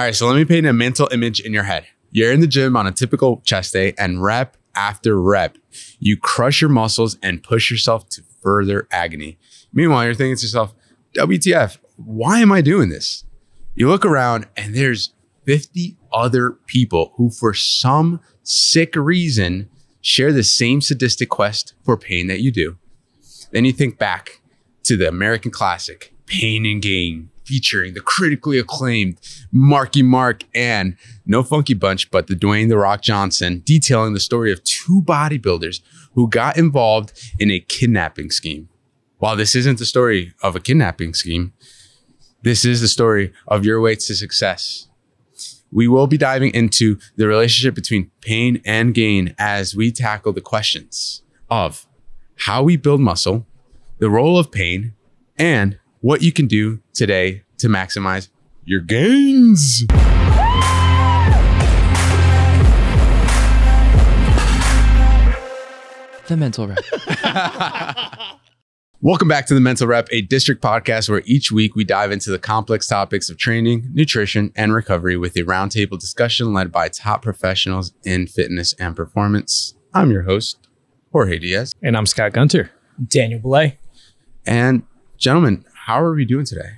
All right, so let me paint a mental image in your head. You're in the gym on a typical chest day, and rep after rep, you crush your muscles and push yourself to further agony. Meanwhile, you're thinking to yourself, WTF, why am I doing this? You look around, and there's 50 other people who, for some sick reason, share the same sadistic quest for pain that you do. Then you think back to the American classic, Pain and Gain, featuring the critically acclaimed Marky Mark and no Funky Bunch, but the Dwayne The Rock Johnson, detailing the story of two bodybuilders who got involved in a kidnapping scheme. While this isn't the story of a kidnapping scheme, this is the story of your way to success. We will be diving into the relationship between pain and gain as we tackle the questions of how we build muscle, the role of pain, and what you can do today to maximize your gains. The mental rep. Welcome back to the Mental Rep, a district podcast where each week we dive into the complex topics of training, nutrition, and recovery with a roundtable discussion led by top professionals in fitness and performance. I'm your host, Jorge Diaz. And I'm Scott Gunter. Daniel Belay. And gentlemen, how are we doing today?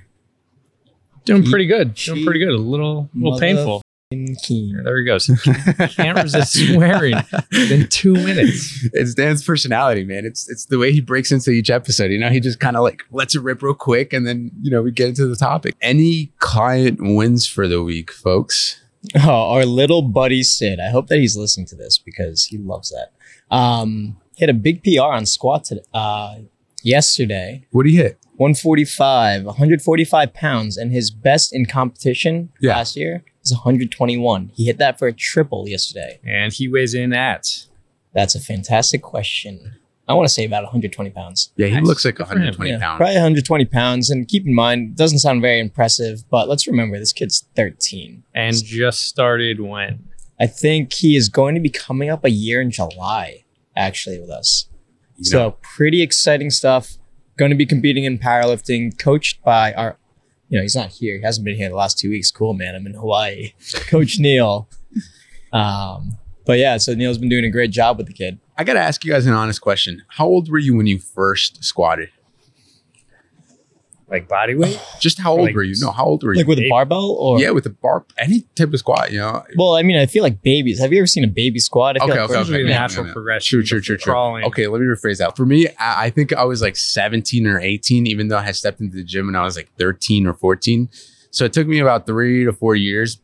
Doing pretty good. Doing pretty good. A little, little painful. There he goes. Can't resist swearing in two minutes. It's Dan's personality, man. It's it's the way he breaks into each episode. You know, he just kind of like lets it rip real quick, and then you know we get into the topic. Any client wins for the week, folks. Oh, our little buddy Sid. I hope that he's listening to this because he loves that. Um, hit a big PR on squat today, uh, yesterday. What did he hit? 145, 145 pounds, and his best in competition Yeah. last year is 121. He hit that for a triple yesterday. And he weighs in at. That's a fantastic question. I want to say about 120 pounds. Yeah, he Nice. looks like Good for him. 120 Yeah, pounds. Probably 120 pounds. And keep in mind, doesn't sound very impressive, but let's remember this kid's 13. And just started when? I think he is going to be coming up a year in July, actually, with us. You So know, pretty exciting stuff. Going to be competing in powerlifting, coached by our, you know, he's not here. He hasn't been here the last two weeks. Cool, man. I'm in Hawaii. Coach Neil. Um, but yeah, so Neil's been doing a great job with the kid. I got to ask you guys an honest question. How old were you when you first squatted? Like body weight? Just how old Like- were you? No, how old were you? Like with a barbell or yeah, with the bar, any type of squat, you know? Well, I mean, I feel like babies. Have you ever seen a baby squat? I feel Okay, like okay, okay. the natural yeah, yeah. progression. True, true, before true, true. Crawling. Okay, let me rephrase that. For me, I, I think I was like 17 or 18, even though I had stepped into the gym when I was like 13 or 14. So it took me about three to four years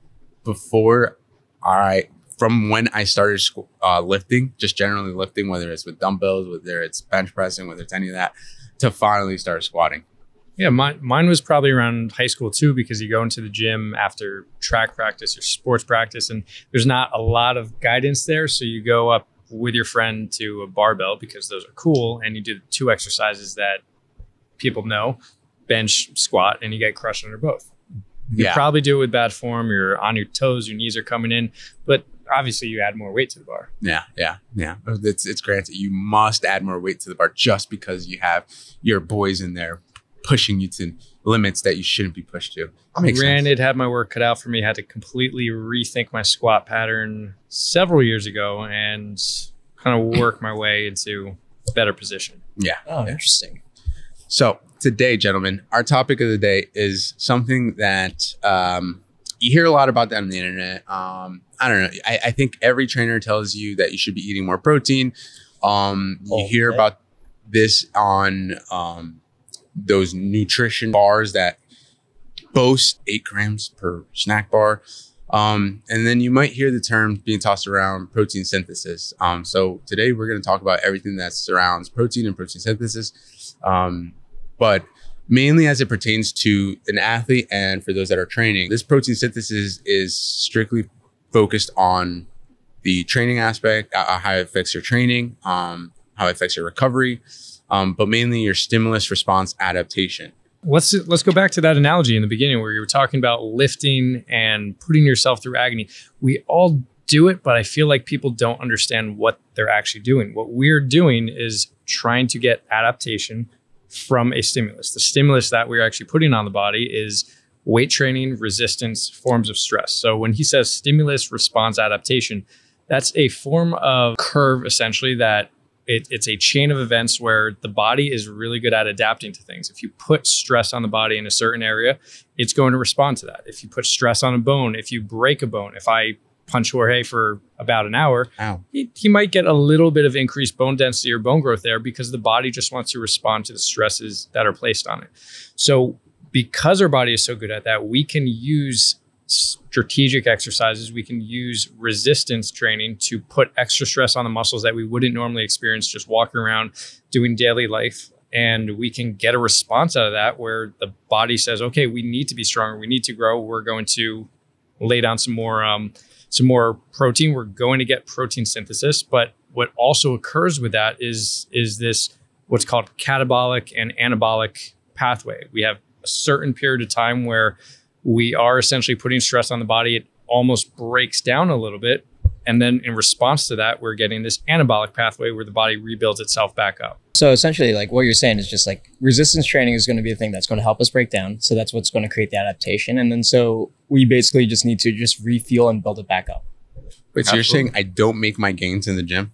before I, from when I started squ- uh, lifting, just generally lifting, whether it's with dumbbells, whether it's bench pressing, whether it's any of that, to finally start squatting. Yeah, mine, mine was probably around high school too, because you go into the gym after track practice or sports practice, and there's not a lot of guidance there. So you go up with your friend to a barbell because those are cool, and you do two exercises that people know bench, squat, and you get crushed under both. You Yeah. probably do it with bad form. You're on your toes, your knees are coming in, but obviously you add more weight to the bar. Yeah, yeah, yeah. It's it's granted you must add more weight to the bar just because you have your boys in there pushing you to limits that you shouldn't be pushed to. That makes sense. Granted, had my work cut out for me. Had to completely rethink my squat pattern several years ago and kind of work my way into a better position. Yeah. oh, yeah. interesting. So today, gentlemen, our topic of the day is something that um, you hear a lot about that on the internet. Um, I don't know. I, I think every trainer tells you that you should be eating more protein. Um, you Oh, hear okay. about this on um, those nutrition bars that boast eight grams per snack bar. Um, and then you might hear the term being tossed around protein synthesis. Um, so today we're going to talk about everything that surrounds protein and protein synthesis. Um, but mainly as it pertains to an athlete and for those that are training, this protein synthesis is strictly focused on the training aspect, uh, how it affects your training, um, how it affects your recovery, um, but mainly your stimulus response adaptation. Let's let's go back to that analogy in the beginning where you were talking about lifting and putting yourself through agony. We all do it, but I feel like people don't understand what they're actually doing. What we're doing is trying to get adaptation from a stimulus. The stimulus that we're actually putting on the body is weight training, resistance, forms of stress. So when he says stimulus, response, adaptation, that's a form of curve essentially that it, it's a chain of events where the body is really good at adapting to things. If you put stress on the body in a certain area, it's going to respond to that. If you put stress on a bone, if you break a bone, if I punch Jorge for about an hour, he, he might get a little bit of increased bone density or bone growth there because the body just wants to respond to the stresses that are placed on it. So, because our body is so good at that, we can use strategic exercises. We can use resistance training to put extra stress on the muscles that we wouldn't normally experience just walking around doing daily life. And we can get a response out of that where the body says, okay, we need to be stronger. We need to grow. We're going to lay down some more um, some more protein. We're going to get protein synthesis. But what also occurs with that is is this what's called catabolic and anabolic pathway. We have a certain period of time where we are essentially putting stress on the body. It almost breaks down a little bit. And then in response to that, we're getting this anabolic pathway where the body rebuilds itself back up. So essentially, like what you're saying is just like resistance training is going to be the thing that's going to help us break down. So that's what's going to create the adaptation. And then so we basically just need to just refuel and build it back up. Wait, so you're saying I don't make my gains in the gym?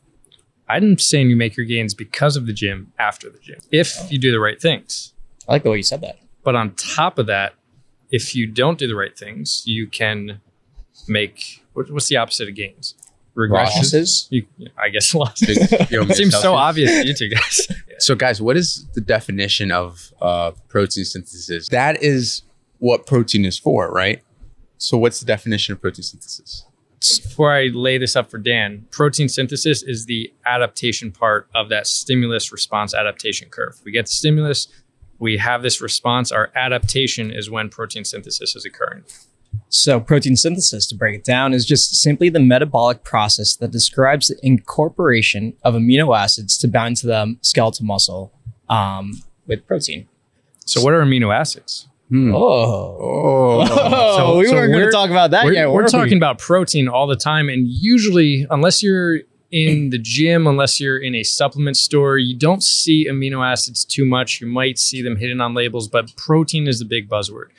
I'm saying you make your gains because of the gym after the gym, if you do the right things. I like the way you said that. But on top of that, if you don't do the right things, you can make what, what's the opposite of gains? Regressions. Losses. You, I guess losses. Big- It seems so obvious to you two guys. So, guys, what is the definition of uh, protein synthesis? That is what protein is for, right? So, what's the definition of protein synthesis? Before I lay this up for Dan, protein synthesis is the adaptation part of that stimulus response adaptation curve. We get the stimulus, we have this response. Our adaptation is when protein synthesis is occurring. So, protein synthesis, to break it down, is just simply the metabolic process that describes the incorporation of amino acids to bind to the skeletal muscle um, with protein. So, what are amino acids? Hmm. Oh, Oh, So- we so weren't going to talk about that we're, yet. we're were talking we? about protein all the time and usually unless you're in the gym unless you're in a supplement store. You don't see amino acids too much. You might see them hidden on labels but protein is the big buzzword.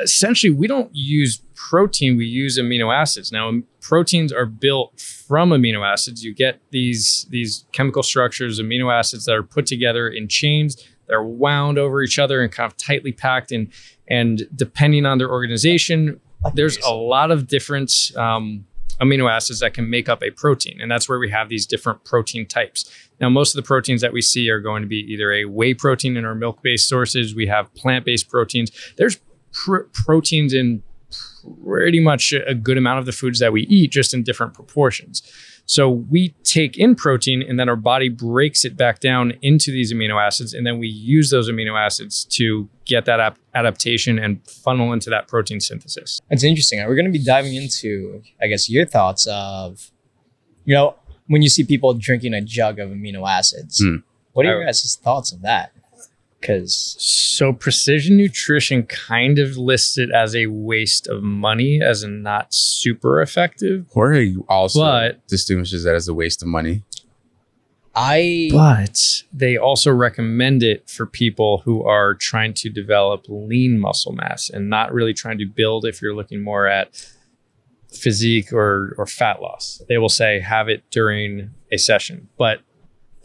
Essentially we don't use protein we use amino acids. Now proteins are built from amino acids. You get these these chemical structures amino acids that are put together in chains. They're wound over each other and kind of tightly packed and and depending on their organization there's a lot of different um, amino acids that can make up a protein and that's where we have these different protein types. Now most of the proteins that we see are going to be either a whey protein in our milk-based sources we have plant-based proteins. There's pr- proteins in pretty much a good amount of the foods that we eat just in different proportions so we take in protein and then our body breaks it back down into these amino acids. And then we use those amino acids to get that ap- adaptation and funnel into that protein synthesis. It's interesting. We're going to be diving into, I guess, your thoughts of, you know, when you see people drinking a jug of amino acids. Hmm. What are your guys' thoughts of that? Because So precision nutrition kind of lists it as a waste of money, as in not super effective. Jorge also But- distinguishes that as a waste of money. I But they also recommend it for people who are trying to develop lean muscle mass and not really trying to build if you're looking more at physique or, or fat loss. They will say have it during a session. But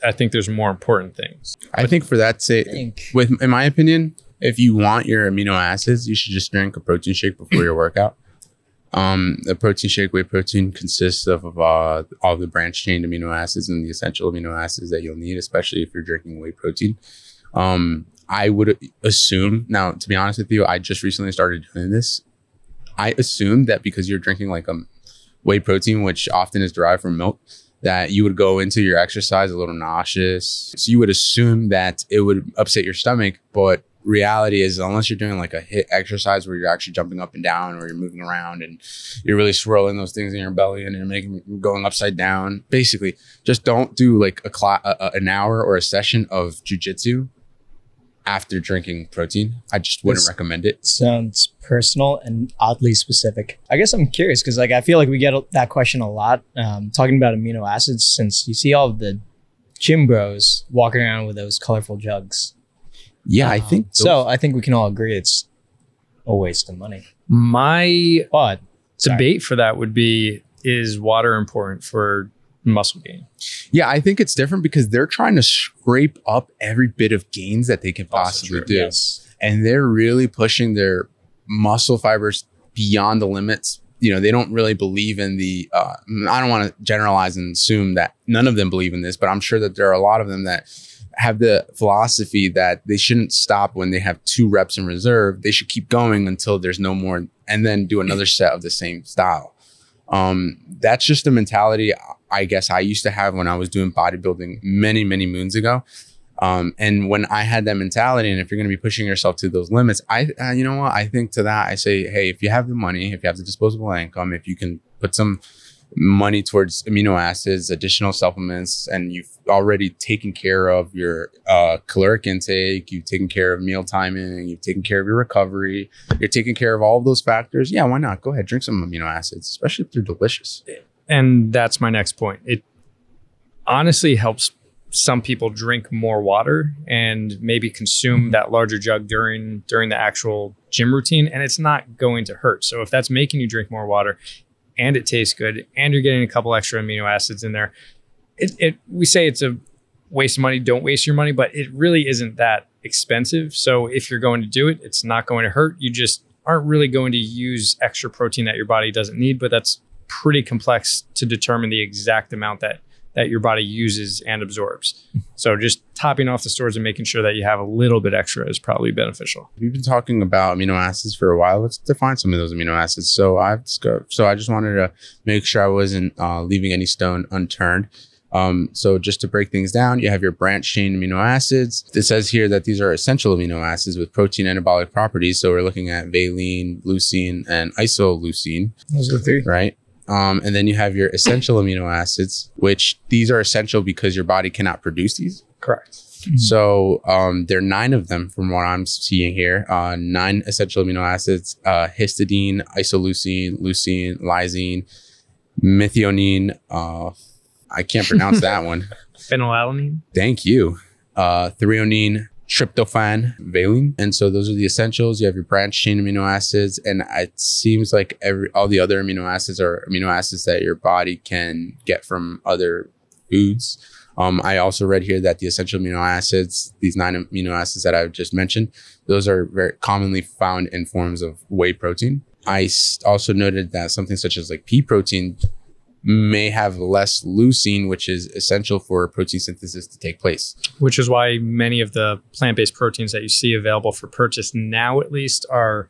I think there's more important things. I think for that sake, think with in my opinion, if you want your amino acids, you should just drink a protein shake before your workout. Um, the protein shake, whey protein consists of, of uh, all the branch chain amino acids and the essential amino acids that you'll need, especially if you're drinking whey protein. Um, I would assume now, to be honest with you, I just recently started doing this. I assume that because you're drinking like a whey protein, which often is derived from milk, that you would go into your exercise a little nauseous. So you would assume that it would upset your stomach, but reality is unless you're doing like a HIIT exercise where you're actually jumping up and down or you're moving around and you're really swirling those things in your belly and you're making going upside down basically just don't do like a, cla- a, a- an hour or a session of jujitsu after drinking protein i just wouldn't This- recommend it sounds personal and oddly specific. I guess I'm curious because, like, I feel like we get that question a lot um, talking about amino acids since you see all of the gym bros walking around with those colorful jugs. yeah i Um, think so. I think we can all agree it's a waste of money. My But debate for that would be is water important for muscle gain? Yeah, I think it's different because they're trying to scrape up every bit of gains that they can possibly do. Yes. and they're really pushing their muscle fibers beyond the limits. You know, they don't really believe in the. Uh, I don't want to generalize and assume that none of them believe in this, but I'm sure that there are a lot of them that have the philosophy that they shouldn't stop when they have two reps in reserve. They should keep going until there's no more, and then do another set of the same style. Um, that's just the mentality I guess I used to have when I was doing bodybuilding many, many moons ago. Um, and when I had that mentality, and if you're going to be pushing yourself to those limits, I, uh, you know what, I think to that, I say, hey, if you have the money, if you have the disposable income, if you can put some money towards amino acids, additional supplements, and you've already taken care of your uh, caloric intake, you've taken care of meal timing, you've taken care of your recovery, you're taking care of all of those factors. Yeah, why not? Go ahead, drink some amino acids, especially if they're delicious. And that's my next point. It honestly helps some people drink more water and maybe consume mm-hmm. that larger jug during during the actual gym routine and it's not going to hurt. So if that's making you drink more water and it tastes good and you're getting a couple extra amino acids in there, it, it we say it's a waste of money, don't waste your money, but it really isn't that expensive. So if you're going to do it, it's not going to hurt. You just aren't really going to use extra protein that your body doesn't need, but that's pretty complex to determine the exact amount that that your body uses and absorbs. So just topping off the stores and making sure that you have a little bit extra is probably beneficial. We've been talking about amino acids for a while. Let's define some of those amino acids. So I've discovered, so I just wanted to make sure I wasn't uh, leaving any stone unturned. Um, so just to break things down, you have your branched chain amino acids. It says here that these are essential amino acids with protein anabolic properties. So we're looking at valine, leucine, and isoleucine, Those are three. right? Um, and then you have your essential amino acids, which these are essential because your body cannot produce these. Correct. So um, there are nine of them from what I'm seeing here. Uh, nine essential amino acids: uh, histidine, isoleucine, leucine, lysine, methionine. Uh, I can't pronounce that one. Phenylalanine. Thank you. Uh, threonine, tryptophan, valine. And so those are the essentials. You have your branched chain amino acids, and it seems like every all the other amino acids are amino acids that your body can get from other foods. Um, I also read here that the essential amino acids, these nine amino acids that I've just mentioned, those are very commonly found in forms of whey protein. I also noted that something such as like pea protein may have less leucine, which is essential for protein synthesis to take place. which is why many of the plant-based proteins that you see available for purchase now at least are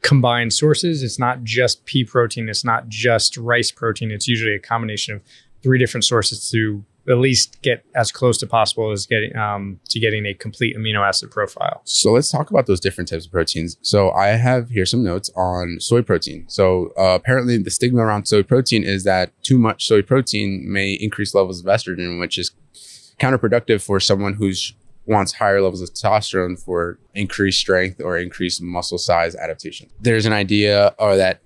combined sources. It's not just pea protein. It's not just rice protein. It's usually a combination of three different sources to at least get as close to possible as getting um, to getting a complete amino acid profile So let's talk about those different types of proteins. So I have here some notes on soy protein. So uh, apparently the stigma around soy protein is that too much soy protein may increase levels of estrogen, which is counterproductive for someone who's wants higher levels of testosterone for increased strength or increased muscle size adaptation. There's an idea or that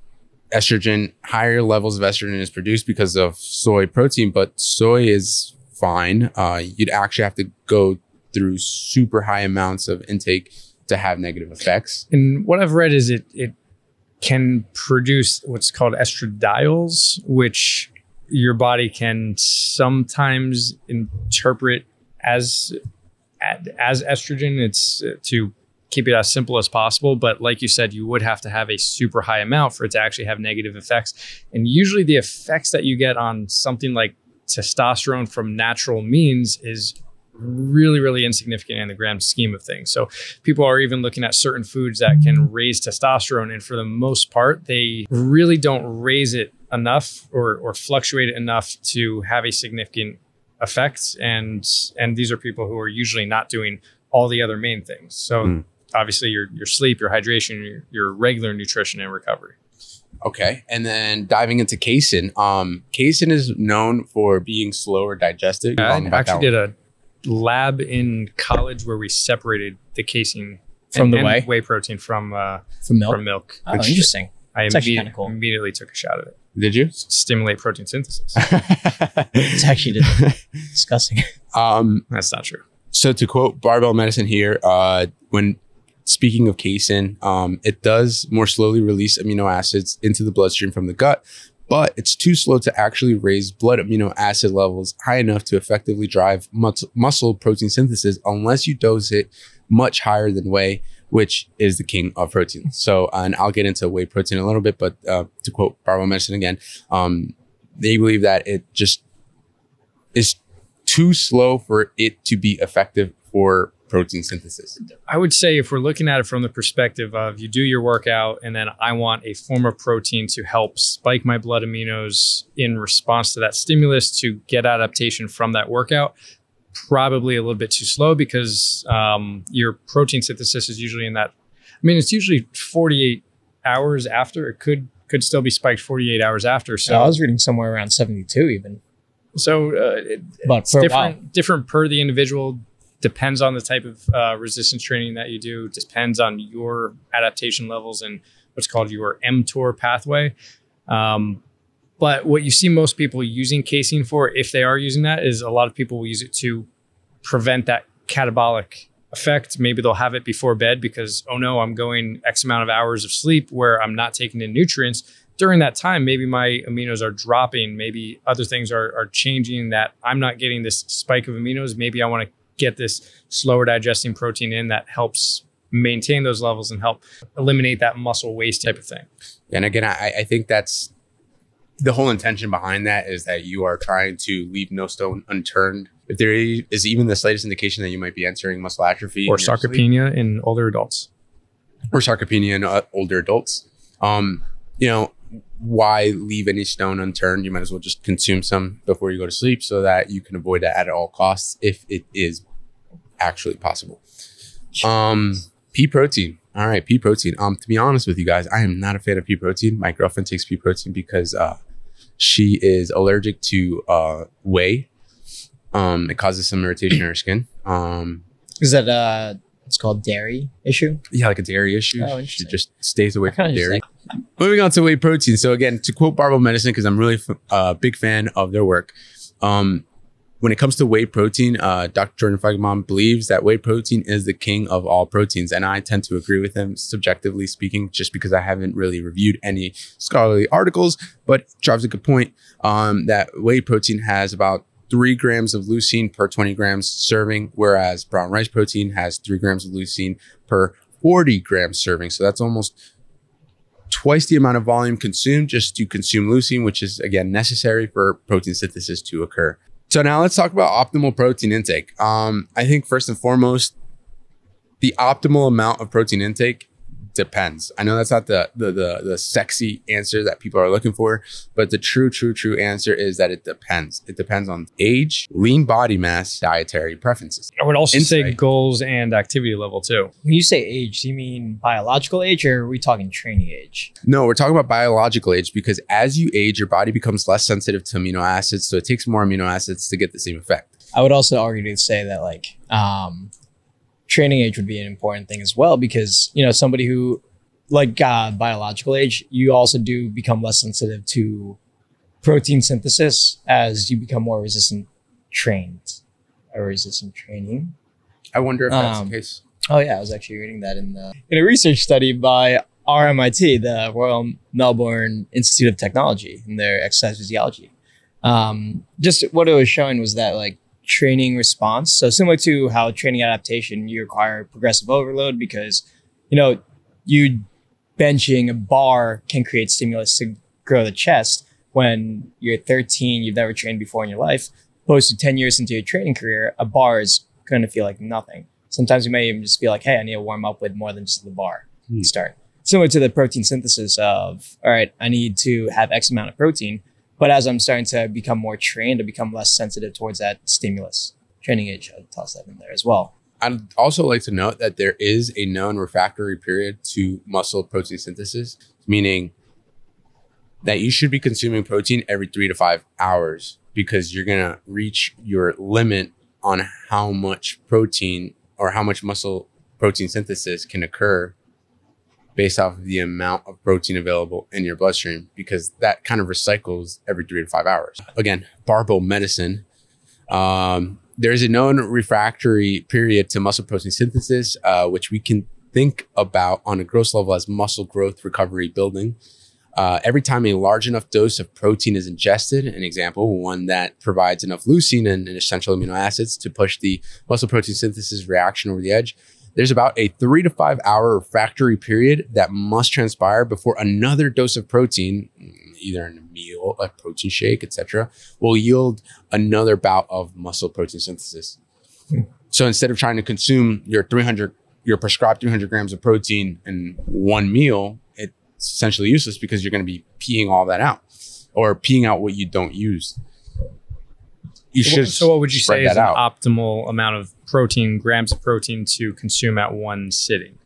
estrogen, higher levels of estrogen is produced because of soy protein, but soy is fine. Uh, you'd actually have to go through super high amounts of intake to have negative effects. and what i've read is it it can produce what's called estradiols which your body can sometimes interpret as as estrogen it's uh, to keep it as simple as possible but like you said you would have to have a super high amount for it to actually have negative effects. And usually the effects that you get on something like testosterone from natural means is really really insignificant in the grand scheme of things. So people are even looking at certain foods that can raise testosterone and for the most part they really don't raise it enough or, or fluctuate it enough to have a significant effect. And and these are people who are usually not doing all the other main things. So Mm. Obviously your your sleep your hydration your, your regular nutrition and recovery Okay. And then diving into casein. Um, casein is known for being slower digested. i actually did a lab in college where we separated the casein From and- the and whey? whey protein from uh, From milk. from milk oh, interesting. i It's actually cool. immediately took a shot of it. Did you? stimulate protein synthesis It's actually disgusting. um, that's not true so to quote barbell medicine here, uh, when speaking of casein, um, it does more slowly release amino acids into the bloodstream from the gut, but it's too slow to actually raise blood amino acid levels high enough to effectively drive mus- muscle protein synthesis unless you dose it much higher than whey, which is the king of protein. So, and I'll get into whey protein in a little bit, but uh, to quote Barbell Medicine again, um, they believe that it just is too slow for it to be effective for protein synthesis. I would say if we're looking at it from the perspective of you do your workout and then I want a form of protein to help spike my blood aminos in response to that stimulus to get adaptation from that workout, probably a little bit too slow because um, your protein synthesis is usually in that. I mean, it's usually 48 hours after. It could could still be spiked 48 hours after. So I was reading somewhere around 72 even. So uh, it, But it's for a different while. different per the individual depends on the type of uh, resistance training that you do depends on your adaptation levels and what's called your mTOR pathway. Um, but what you see most people using casein for if they are using that is a lot of people will use it to prevent that catabolic effect. Maybe they'll have it before bed because oh no i'm going x amount of hours of sleep where i'm not taking in nutrients. During that time, maybe my aminos are dropping, maybe other things are, are changing that I'm not getting this spike of aminos. Maybe I want to get this slower digesting protein in that helps maintain those levels and help eliminate that muscle waste type of thing. And again, I, I think that's the whole intention behind that is that you are trying to leave no stone unturned. If there is even the slightest indication that you might be entering muscle atrophy Or your sleep- sarcopenia in older adults. or sarcopenia in uh, older adults, um, you know, why leave any stone unturned? You might as well just consume some before you go to sleep so that you can avoid that at all costs if it is actually possible. Um, pea protein. All right, pea protein. Um, to be honest with you guys, I am not a fan of pea protein. My girlfriend takes pea protein because uh, she is allergic to uh, whey. Um, it causes some irritation in her skin. Um, Is that uh it's called dairy issue? yeah, like a dairy issue. Oh, she just stays away from dairy. like- Moving on to whey protein. So again, to quote Barbell Medicine, because I'm really a uh, big fan of their work. Um, when it comes to whey protein, uh, Dr. Jordan Feigenbaum believes that whey protein is the king of all proteins, and I tend to agree with him, subjectively speaking, just because I haven't really reviewed any scholarly articles. But drives a good point um, that whey protein has about three grams of leucine per 20 grams serving, whereas brown rice protein has three grams of leucine per 40 grams serving. So that's almost twice the amount of volume consumed just to consume leucine, which is again necessary for protein synthesis to occur. So now let's talk about optimal protein intake. Um, I think first and foremost, the optimal amount of protein intake depends. I know that's not the, the the the sexy answer that people are looking for, but the true, true, true answer is that it depends. It depends on age, lean body mass, dietary preferences. I would also say goals and activity level too. When you say age, do you mean biological age or are we talking training age? No, we're talking about biological age because as you age, your body becomes less sensitive to amino acids, so it takes more amino acids to get the same effect. I would also argue to say that like um, training age would be an important thing as well because you know somebody who like uh, biological age, you also do become less sensitive to protein synthesis as you become more resistant trained or resistant training. I wonder if that's Um, the case. Oh yeah, I was actually reading that in the in a research study by RMIT, the Royal Melbourne Institute of Technology, in their exercise physiology. Um, just what it was showing was that like training response. So similar to how training adaptation, you require progressive overload because you know you benching a bar can create stimulus to grow the chest. When you're 13, you've never trained before in your life. Opposed to 10 years into your training career, a bar is going to feel like nothing. Sometimes you may even just feel like, hey, I need to warm up with more than just the bar Hmm. start. Similar to the protein synthesis of, all right, I need to have X amount of protein. But as I'm starting to become more trained, I become less sensitive towards that stimulus. Training age, I'll toss that in there as well. I'd also like to note that there is a known refractory period to muscle protein synthesis, meaning that you should be consuming protein every three to five hours because you're going to reach your limit on how much protein or how much muscle protein synthesis can occur based off of the amount of protein available in your bloodstream because that kind of recycles every three to five hours. Again, barbell medicine. Um, there is a known refractory period to muscle protein synthesis, uh, which we can think about on a gross level as muscle growth, recovery, building. Uh, every time a large enough dose of protein is ingested, an example, one that provides enough leucine and, and essential amino acids to push the muscle protein synthesis reaction over the edge, there's about a three to five hour refractory period that must transpire before another dose of protein, either in a meal, a protein shake, etc., will yield another bout of muscle protein synthesis. So instead of trying to consume your 300, your prescribed 300 grams of protein in one meal, it's essentially useless because you're going to be peeing all that out or peeing out what you don't use. You So should. what- so what would you say is an out. optimal amount of protein, grams of protein to consume at one sitting?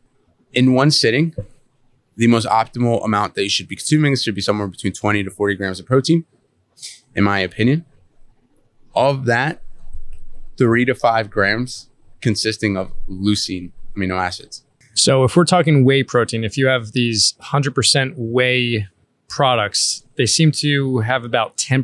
in one sitting, the most optimal amount that you should be consuming should be somewhere between 20 to 40 grams of protein, in my opinion. Of that, three to five grams consisting of leucine amino acids. So if we're talking whey protein, if you have these 100% whey products, they seem to have about 10%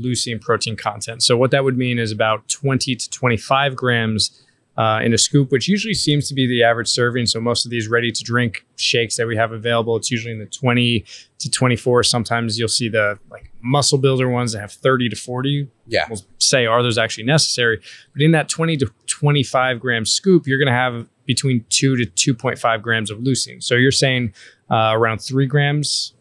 leucine protein content. So what that would mean is about 20 to 25 grams uh, in a scoop, which usually seems to be the average serving. So most of these ready to drink shakes that we have available, it's usually in the 20 to 24. Sometimes you'll see the like muscle builder ones that have 30 to 40 Yeah. we'll say are those actually necessary but in that 20 to 25 gram scoop you're going to have between 2 to 2.5 grams of leucine so you're saying uh, around 3 grams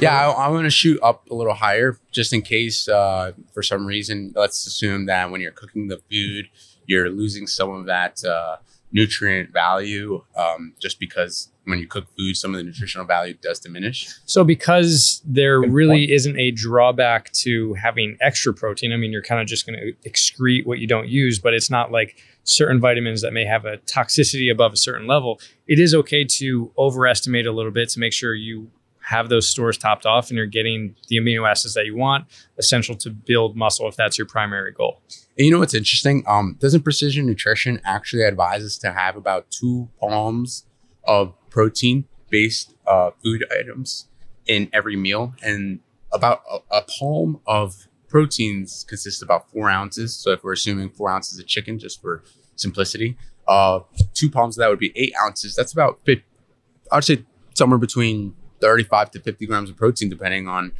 Yeah, I, I want to shoot up a little higher just in case uh, for some reason. Let's assume that when you're cooking the food, you're losing some of that uh, nutrient value um, just because when you cook food, some of the nutritional value does diminish. so because there Good really point. isn't a drawback to having extra protein i mean you're kind of just going to excrete what you don't use but it's not like certain vitamins that may have a toxicity above a certain level it is okay to overestimate a little bit to make sure you have those stores topped off and you're getting the amino acids that you want essential to build muscle if that's your primary goal And you know what's interesting? Um, doesn't Precision Nutrition actually advise us to have about two palms of protein based uh, food items in every meal? And about a, a palm of proteins consists about four ounces. So if we're assuming four ounces of chicken, just for simplicity, uh, two palms of that would be eight ounces. That's about, I'd say somewhere between 35 to 50 grams of protein, depending on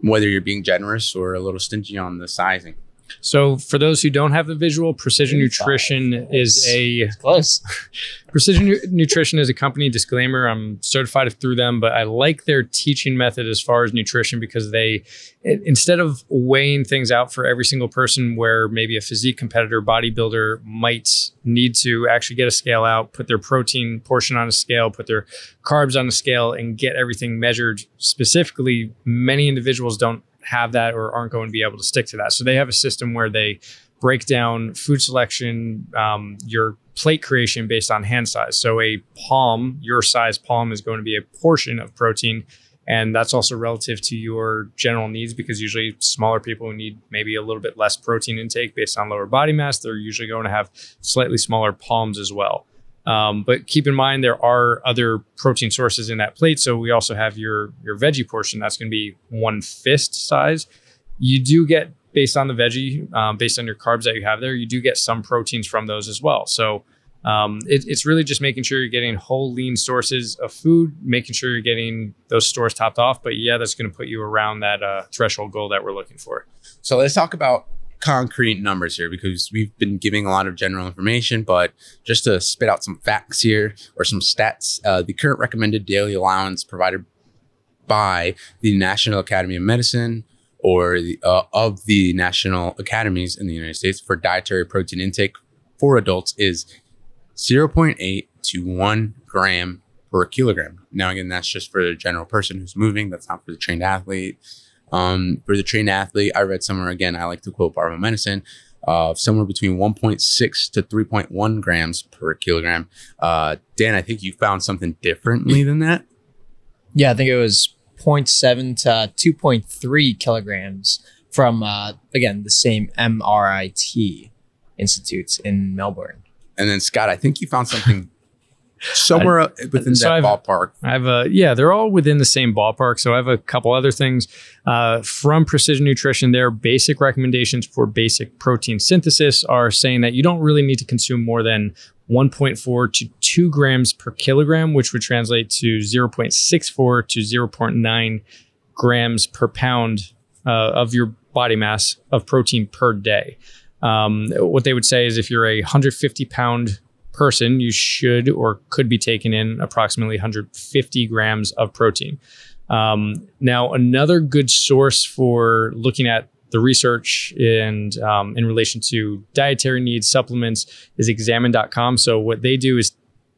whether you're being generous or a little stingy on the sizing. So, for those who don't have the visual, Precision Nutrition is a Close. Precision Nutrition is a company. Disclaimer: I'm certified through them, but I like their teaching method as far as nutrition because they, instead of weighing things out for every single person, where maybe a physique competitor, bodybuilder might need to actually get a scale out, put their protein portion on a scale, put their carbs on a scale, and get everything measured specifically. Many individuals don't have that or aren't going to be able to stick to that. So they have a system where they break down food selection, um, your plate creation based on hand size. So a palm, your size palm, is going to be a portion of protein. And that's also relative to your general needs because usually smaller people who need maybe a little bit less protein intake based on lower body mass, they're usually going to have slightly smaller palms as well. Um, but keep in mind there are other protein sources in that plate. So we also have your your veggie portion that's going to be one fist size. You do get based on the veggie, um, based on your carbs that you have there, you do get some proteins from those as well. So um, it, it's really just making sure you're getting whole lean sources of food, making sure you're getting those stores topped off. But yeah, that's going to put you around that uh, threshold goal that we're looking for. So let's talk about concrete numbers here because we've been giving a lot of general information, but just to spit out some facts here or some stats, uh, the current recommended daily allowance provided by the National Academy of Medicine or the, uh, of the national academies in the United States for dietary protein intake for adults is 0.8 to 1 gram per kilogram. Now, again, that's just for the general person who's moving. That's not for the trained athlete. Um, for the trained athlete, I read somewhere again. I like to quote Barbell Medicine, uh, somewhere between 1.6 to 3.1 grams per kilogram. Uh, Dan, I think you found something differently than that. Yeah, I think it was 0.7 to 2.3 kilograms from, uh, again, the same MRIT institutes in Melbourne. And then Scott, I think you found something somewhere uh, within so that I've- ballpark. I have a yeah, they're all within the same ballpark. So I have a couple other things uh, from Precision Nutrition. Their basic recommendations for basic protein synthesis are saying that you don't really need to consume more than 1.4 to 2 grams per kilogram, which would translate to 0.64 to 0.9 grams per pound uh, of your body mass of protein per day. Um, what they would say is if you're a 150 pound person, you should or could be taking in approximately 150 grams of protein. Um, now, another good source for looking at the research and um, in relation to dietary needs, supplements is examine.com. So, what they do is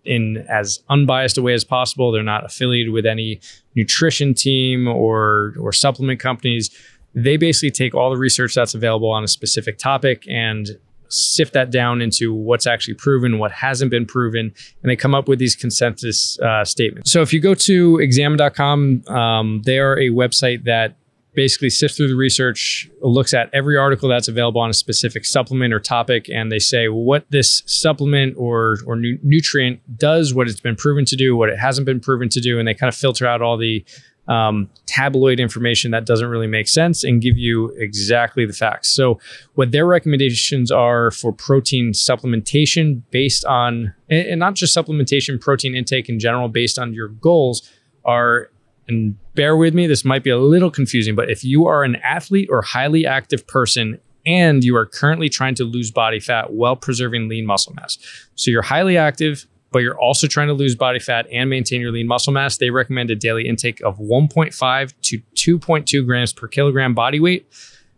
in as unbiased a way as possible. They're not affiliated with any nutrition team or or supplement companies. They basically take all the research that's available on a specific topic and sift that down into what's actually proven, what hasn't been proven, and they come up with these consensus uh, statements. So if you go to examine.com, um, they are a website that basically sifts through the research, looks at every article that's available on a specific supplement or topic, and they say what this supplement or or nu- nutrient does, what it's been proven to do, what it hasn't been proven to do, and they kind of filter out all the um, tabloid information that doesn't really make sense and give you exactly the facts. So, what their recommendations are for protein supplementation based on, and not just supplementation, protein intake in general, based on your goals, are, and bear with me, this might be a little confusing, but if you are an athlete or highly active person and you are currently trying to lose body fat while preserving lean muscle mass, so you're highly active, but you're also trying to lose body fat and maintain your lean muscle mass, they recommend a daily intake of 1.5 to 2.2 grams per kilogram body weight,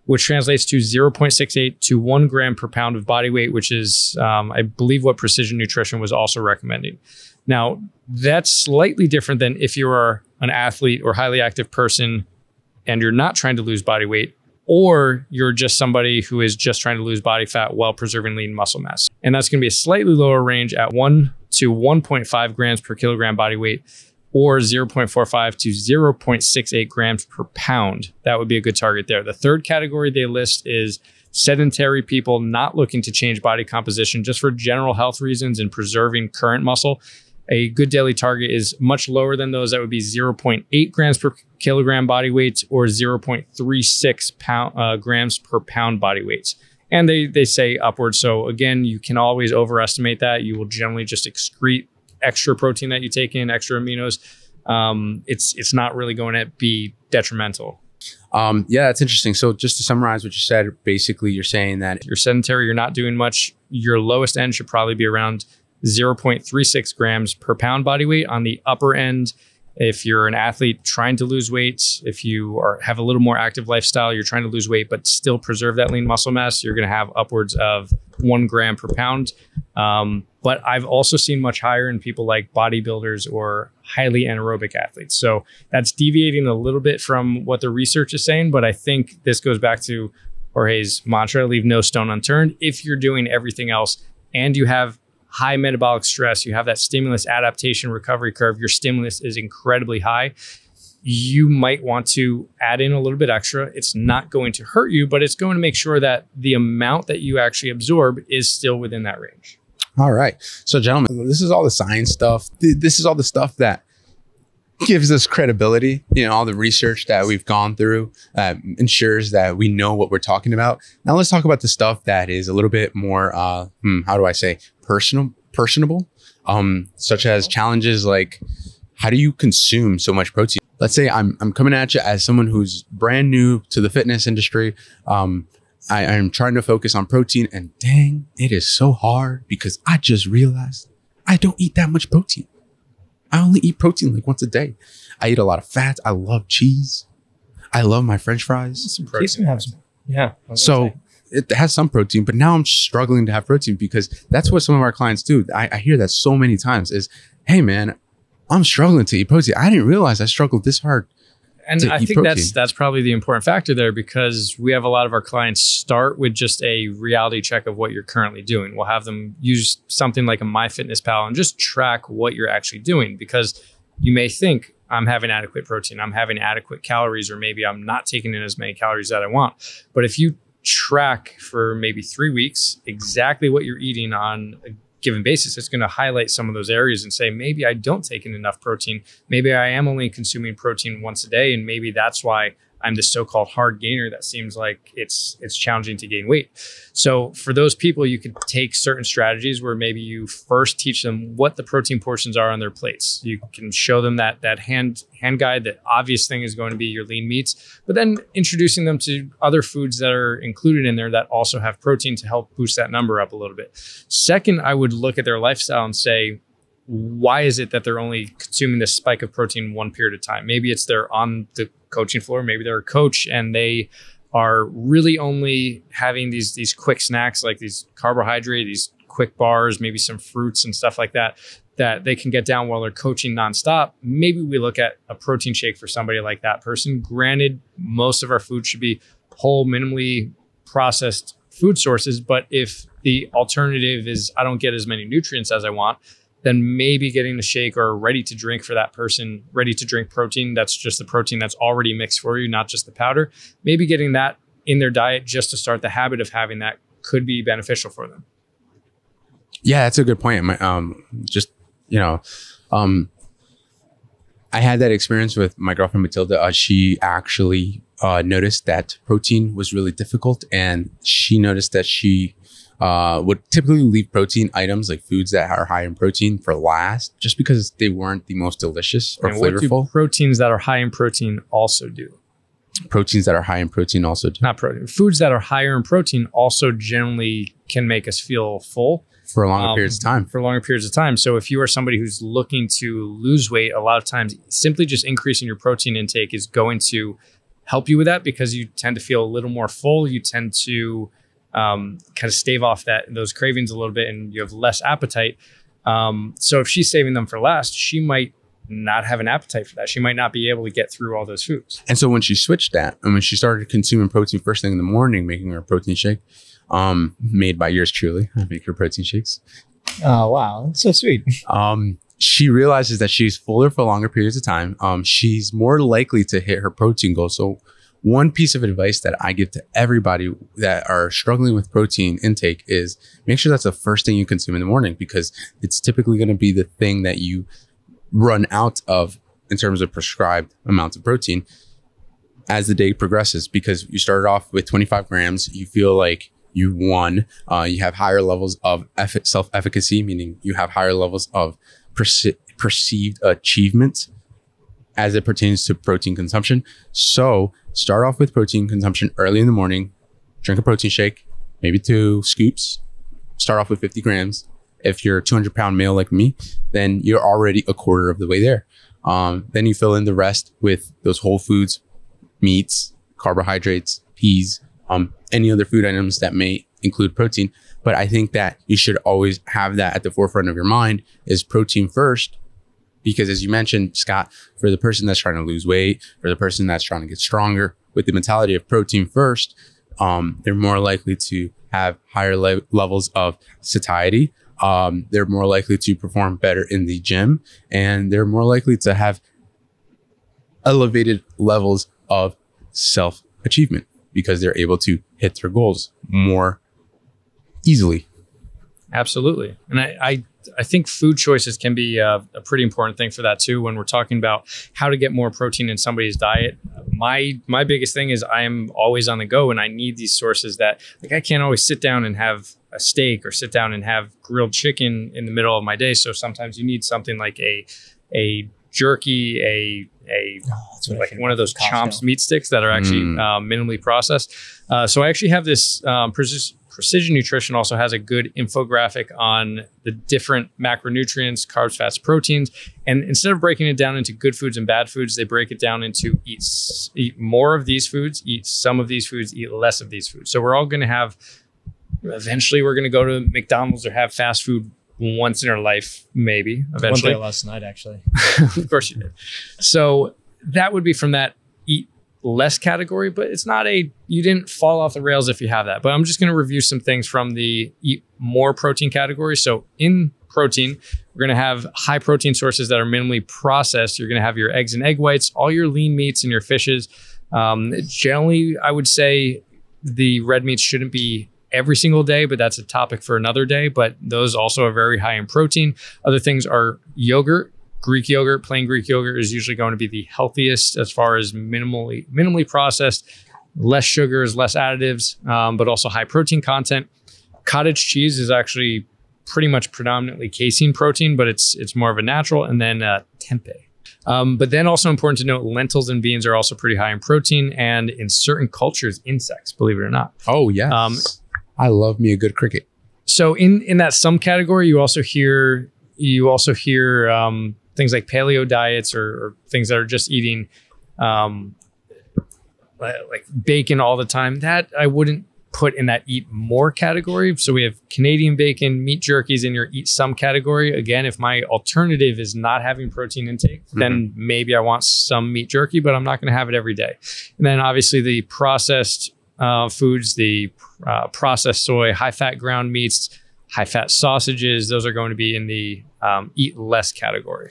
which translates to 0.68 to 1 gram per pound of body weight, which is, um, I believe, what Precision Nutrition was also recommending. Now, that's slightly different than if you are an athlete or highly active person and you're not trying to lose body weight or you're just somebody who is just trying to lose body fat while preserving lean muscle mass. And that's going to be a slightly lower range at 1 to 1.5 grams per kilogram body weight or 0.45 to 0.68 grams per pound. That would be a good target there. The third category they list is sedentary people not looking to change body composition just for general health reasons and preserving current muscle. A good daily target is much lower than those. That would be 0.8 grams per kilogram body weight or 0.36 pound, uh, grams per pound body weight. And they, they say upwards. So again, you can always overestimate that. You will generally just excrete extra protein that you take in, extra aminos. Um, it's it's not really going to be detrimental. Um, yeah, that's interesting. So just to summarize what you said, basically you're saying that if you're sedentary, you're not doing much. Your lowest end should probably be around 0.36 grams per pound body weight. On the upper end, if you're an athlete trying to lose weight, if you are have a little more active lifestyle, you're trying to lose weight but still preserve that lean muscle mass, you're going to have upwards of one gram per pound. Um, but I've also seen much higher in people like bodybuilders or highly anaerobic athletes. So that's deviating a little bit from what the research is saying. But I think this goes back to Jorge's mantra: leave no stone unturned. If you're doing everything else and you have high metabolic stress, you have that stimulus adaptation recovery curve, your stimulus is incredibly high. You might want to add in a little bit extra. It's not going to hurt you, but it's going to make sure that the amount that you actually absorb is still within that range. All right. So, gentlemen, this is all the science stuff. This is all the stuff that gives us credibility. You know, all the research that we've gone through uh, ensures that we know what we're talking about. Now, let's talk about the stuff that is a little bit more, uh, hmm, how do I say, personal, personable, um, such as challenges like how do you consume so much protein? Let's say I'm I'm coming at you as someone who's brand new to the fitness industry. Um, I am trying to focus on protein, and dang, it is so hard because I just realized I don't eat that much protein. I only eat protein like once a day. I eat a lot of fats. I love cheese. I love my French fries. Some protein. Have some, yeah. So it has some protein, but now I'm struggling to have protein because that's what some of our clients do. I, I hear that so many times is, hey man, I'm struggling to eat protein. I didn't realize I struggled this hard. And I think protein. that's that's probably the important factor there because we have a lot of our clients start with just a reality check of what you're currently doing. We'll have them use something like a MyFitnessPal and just track what you're actually doing because you may think I'm having adequate protein, I'm having adequate calories, or maybe I'm not taking in as many calories that I want. But if you track for maybe three weeks exactly what you're eating on a given basis, it's going to highlight some of those areas and say, maybe I don't take in enough protein. Maybe I am only consuming protein once a day. And maybe that's why I'm the so-called hard gainer that seems like it's it's challenging to gain weight. So for those people, you could take certain strategies where maybe you first teach them what the protein portions are on their plates. You can show them that that hand hand guide. That obvious thing is going to be your lean meats, but then introducing them to other foods that are included in there that also have protein to help boost that number up a little bit. Second, I would look at their lifestyle and say, why is it that they're only consuming this spike of protein one period of time? Maybe it's they're on the coaching floor, maybe they're a coach and they are really only having these these quick snacks like these carbohydrate, these quick bars, maybe some fruits and stuff like that that they can get down while they're coaching nonstop. Maybe we look at a protein shake for somebody like that person. Granted, most of our food should be whole, minimally processed food sources, but if the alternative is I don't get as many nutrients as I want, then maybe getting a shake or ready to drink for that person, ready to drink protein that's just the protein that's already mixed for you, not just the powder. Maybe getting that in their diet just to start the habit of having that could be beneficial for them. Yeah, that's a good point. My, um, just you know, um, I had that experience with my girlfriend Matilda. Uh, she actually uh, noticed that protein was really difficult, and she noticed that she uh, would typically leave protein items like foods that are high in protein for last, just because they weren't the most delicious or and what do flavorful. proteins that are high in protein also do? Proteins that are high in protein also do Not protein. Foods that are higher in protein also generally can make us feel full for longer um, periods of time. for longer periods of time. So if you are somebody who's looking to lose weight, a lot of times simply just increasing your protein intake is going to help you with that because you tend to feel a little more full. You tend to um, kind of stave off that those cravings a little bit, and you have less appetite. Um, so if she's saving them for last, she might not have an appetite for that. She might not be able to get through all those foods. And so when she switched that, and when she started consuming protein first thing in the morning, making her protein shake, um, made by yours truly, I make her protein shakes. Oh wow, that's so sweet. Um, she realizes that she's fuller for longer periods of time. Um, she's more likely to hit her protein goal. So one piece of advice that I give to everybody that are struggling with protein intake is make sure that's the first thing you consume in the morning because it's typically going to be the thing that you run out of in terms of prescribed amounts of protein as the day progresses because you started off with 25 grams you feel like you won uh, you have higher levels of eff- self-efficacy meaning you have higher levels of perce- perceived achievement as it pertains to protein consumption. So start off with protein consumption early in the morning. Drink a protein shake maybe two scoops. Start off with 50 grams. If you're a 200 pound male like me then you're already a quarter of the way there. Um, then you fill in the rest with those whole foods meats carbohydrates peas um, any other food items that may include protein. But i think that you should always have that at the forefront of your mind is protein first because as you mentioned scott for the person that's trying to lose weight for the person that's trying to get stronger with the mentality of protein first um, they're more likely to have higher le- levels of satiety. Um, they're more likely to perform better in the gym and they're more likely to have elevated levels of self achievement because they're able to hit their goals more easily. Absolutely, and I, I I think food choices can be uh, a pretty important thing for that too. When we're talking about how to get more protein in somebody's diet, my my biggest thing is I am always on the go, and I need these sources that like I can't always sit down and have a steak or sit down and have grilled chicken in the middle of my day. So sometimes you need something like a a jerky, a a Oh, that's what I like one of those Costco. chomps meat sticks that are actually Mm. uh, minimally processed. Uh, so I actually have this um, precis- precision nutrition also has a good infographic on the different macronutrients, carbs, fats, proteins, and instead of breaking it down into good foods and bad foods, they break it down into eat eat more of these foods, eat some of these foods, eat less of these foods. So we're all going to have. Eventually, we're going to go to McDonald's or have fast food once in our life, maybe. One Eventually, day last night, actually. of course you did. So that would be from that eat less category, but it's not a you didn't fall off the rails if you have that. But I'm just going to review some things from the eat more protein category. So in protein, we're going to have high protein sources that are minimally processed. You're going to have your eggs and egg whites, all your lean meats and your fishes. Um, generally, I would say the red meats shouldn't be every single day, but that's a topic for another day. But those also are very high in protein. Other things are yogurt, Greek yogurt, plain Greek yogurt is usually going to be the healthiest as far as minimally minimally processed, less sugars, less additives, um, but also high protein content. Cottage cheese is actually pretty much predominantly casein protein, but it's it's more of a natural. And then uh, tempeh. Um, but then also important to note, lentils and beans are also pretty high in protein, and in certain cultures, insects. Believe it or not. Oh yes. Um, I love me a good cricket. So in in that some category, you also hear you also hear um, things like paleo diets or, or, things that are just eating um, like bacon all the time. That I wouldn't put in that eat more category. So we have Canadian bacon, meat jerkies in your eat some category. Again, if my alternative is not having protein intake, mm-hmm. then maybe I want some meat jerky, but I'm not going to have it every day. And then obviously the processed uh, foods, the uh, processed soy, high fat ground meats, high fat sausages, those are going to be in the um, eat less category.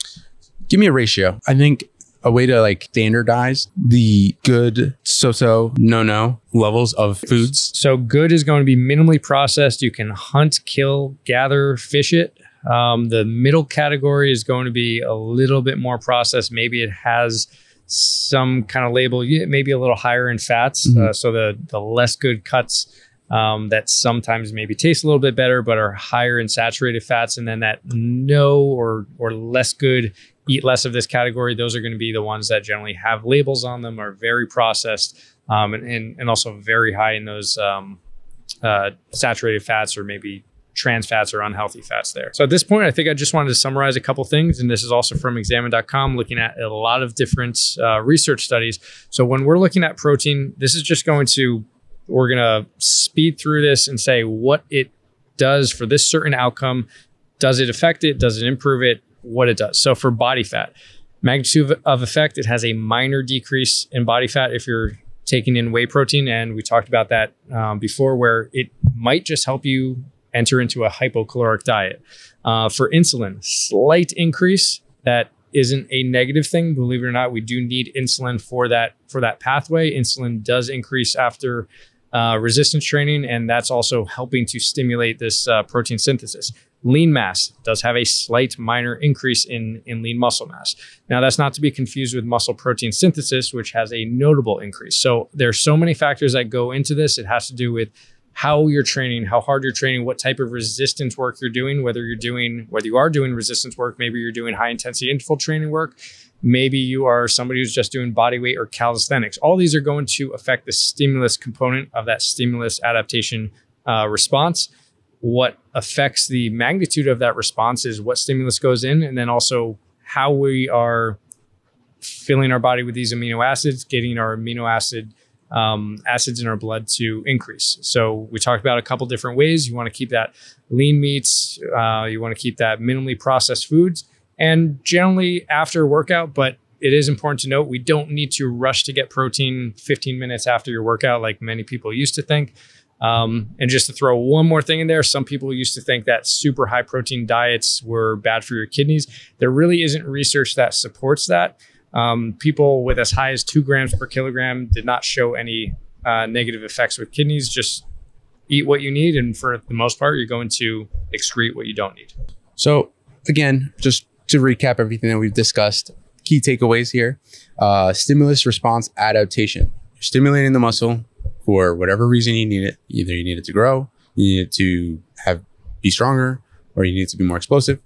Give me a ratio. I think a way to like standardize the good, so so, no no levels of foods. So, good is going to be minimally processed. You can hunt, kill, gather, fish it. Um, the middle category is going to be a little bit more processed. Maybe it has some kind of label, maybe a little higher in fats. Mm-hmm. Uh, so, the, the less good cuts um, that sometimes maybe taste a little bit better, but are higher in saturated fats. And then that no or, or less good eat less of this category, those are going to be the ones that generally have labels on them, are very processed, um, and, and, and also very high in those um, uh, saturated fats or maybe trans fats or unhealthy fats there. So at this point, I think I just wanted to summarize a couple things. And this is also from examine.com, looking at a lot of different uh, research studies. So when we're looking at protein, this is just going to, we're going to speed through this and say what it does for this certain outcome. Does it affect it? Does it improve it? what it does. So for body fat, magnitude of effect, it has a minor decrease in body fat if you're taking in whey protein. And we talked about that um, before, where it might just help you enter into a hypocaloric diet. Uh, for insulin, slight increase that isn't a negative thing. Believe it or not, we do need insulin for that for that pathway. Insulin does increase after uh, resistance training, and that's also helping to stimulate this uh, protein synthesis. Lean mass does have a slight minor increase in, in lean muscle mass. Now, that's not to be confused with muscle protein synthesis, which has a notable increase. So, there are so many factors that go into this. It has to do with how you're training, how hard you're training, what type of resistance work you're doing, whether you're doing, whether you are doing resistance work, maybe you're doing high intensity interval training work, maybe you are somebody who's just doing body weight or calisthenics. All these are going to affect the stimulus component of that stimulus adaptation uh, response what affects the magnitude of that response is what stimulus goes in, and then also how we are filling our body with these amino acids, getting our amino acid um, acids in our blood to increase. So we talked about a couple different ways. You want to keep that lean meats. Uh, you want to keep that minimally processed foods, and generally after workout. But it is important to note we don't need to rush to get protein 15 minutes after your workout, like many people used to think. Um, and just to throw one more thing in there, some people used to think that super high protein diets were bad for your kidneys. There really isn't research that supports that. Um, people with as high as two grams per kilogram did not show any uh, negative effects with kidneys. Just eat what you need, and for the most part, you're going to excrete what you don't need. So, again, just to recap everything that we've discussed, key takeaways here uh, stimulus response adaptation. You're stimulating the muscle, for whatever reason you need it. Either you need it to grow, you need it to have be stronger, or you need it to be more explosive.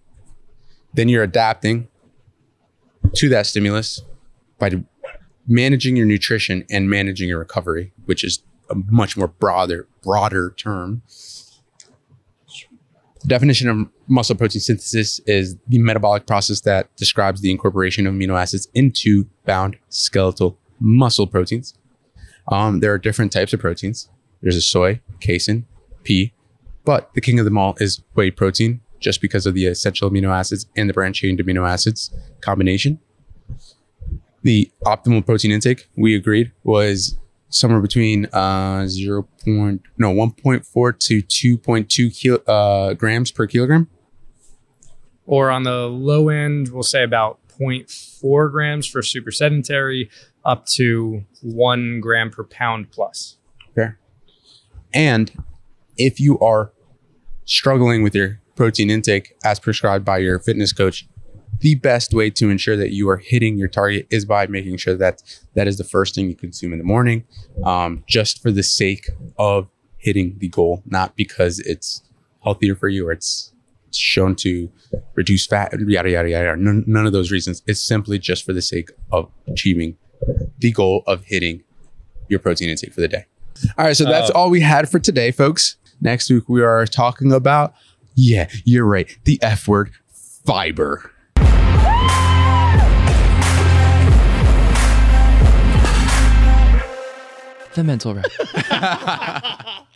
Then you're adapting to that stimulus by managing your nutrition and managing your recovery, which is a much more broader broader term. The definition of muscle protein synthesis is the metabolic process that describes the incorporation of amino acids into bound skeletal muscle proteins. Um, there are different types of proteins. There's a soy, casein, pea, but the king of them all is whey protein, just because of the essential amino acids and the branched chain amino acids combination. The optimal protein intake, we agreed, was somewhere between uh, 0. Point, no 1.4 to 2.2 kilo, uh, grams per kilogram. Or on the low end, we'll say about 0.4 grams for super sedentary, up to one gram per pound plus. Okay. And if you are struggling with your protein intake as prescribed by your fitness coach, the best way to ensure that you are hitting your target is by making sure that that is the first thing you consume in the morning, um, just for the sake of hitting the goal, not because it's healthier for you or it's shown to reduce fat, yada, yada, yada. None, none of those reasons. It's simply just for the sake of achieving the goal of hitting your protein intake for the day. All right. So that's Uh, all we had for today, folks. Next week, we are talking about, yeah, you're right, the F word, fiber. The mental rep.